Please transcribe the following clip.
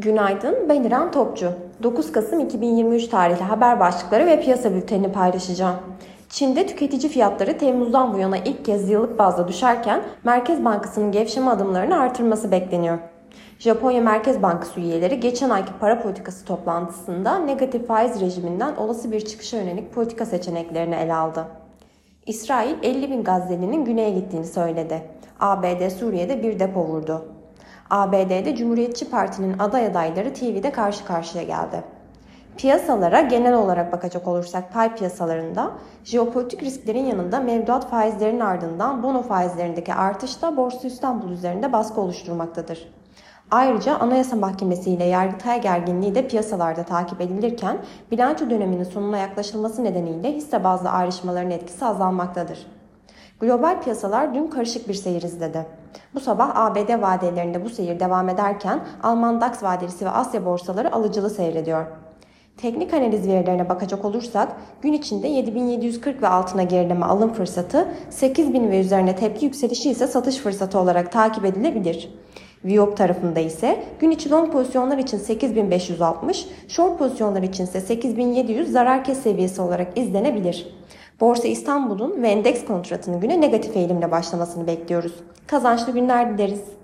Günaydın, ben İrem Topçu. 9 Kasım 2023 tarihli haber başlıkları ve piyasa bültenini paylaşacağım. Çin'de tüketici fiyatları Temmuz'dan bu yana ilk kez yıllık bazda düşerken Merkez Bankası'nın gevşeme adımlarını artırması bekleniyor. Japonya Merkez Bankası üyeleri geçen ayki para politikası toplantısında negatif faiz rejiminden olası bir çıkışa yönelik politika seçeneklerini ele aldı. İsrail 50 bin Gazze'linin güneye gittiğini söyledi. ABD Suriye'de bir depo vurdu. ABD'de Cumhuriyetçi Parti'nin aday adayları TV'de karşı karşıya geldi. Piyasalara genel olarak bakacak olursak pay piyasalarında jeopolitik risklerin yanında mevduat faizlerinin ardından bono faizlerindeki artış da Borsa İstanbul üzerinde baskı oluşturmaktadır. Ayrıca Anayasa Mahkemesi ile Yargıtay gerginliği de piyasalarda takip edilirken bilanço döneminin sonuna yaklaşılması nedeniyle hisse bazlı ayrışmaların etkisi azalmaktadır. Global piyasalar dün karışık bir seyir izledi. Bu sabah ABD vadelerinde bu seyir devam ederken Alman DAX vadelisi ve Asya borsaları alıcılı seyrediyor. Teknik analiz verilerine bakacak olursak gün içinde 7740 ve altına gerileme alım fırsatı, 8000 ve üzerine tepki yükselişi ise satış fırsatı olarak takip edilebilir. Viyop tarafında ise gün içi long pozisyonlar için 8560, short pozisyonlar için ise 8700 zarar kes seviyesi olarak izlenebilir. Borsa İstanbul'un ve endeks kontratının güne negatif eğilimle başlamasını bekliyoruz. Kazançlı günler dileriz.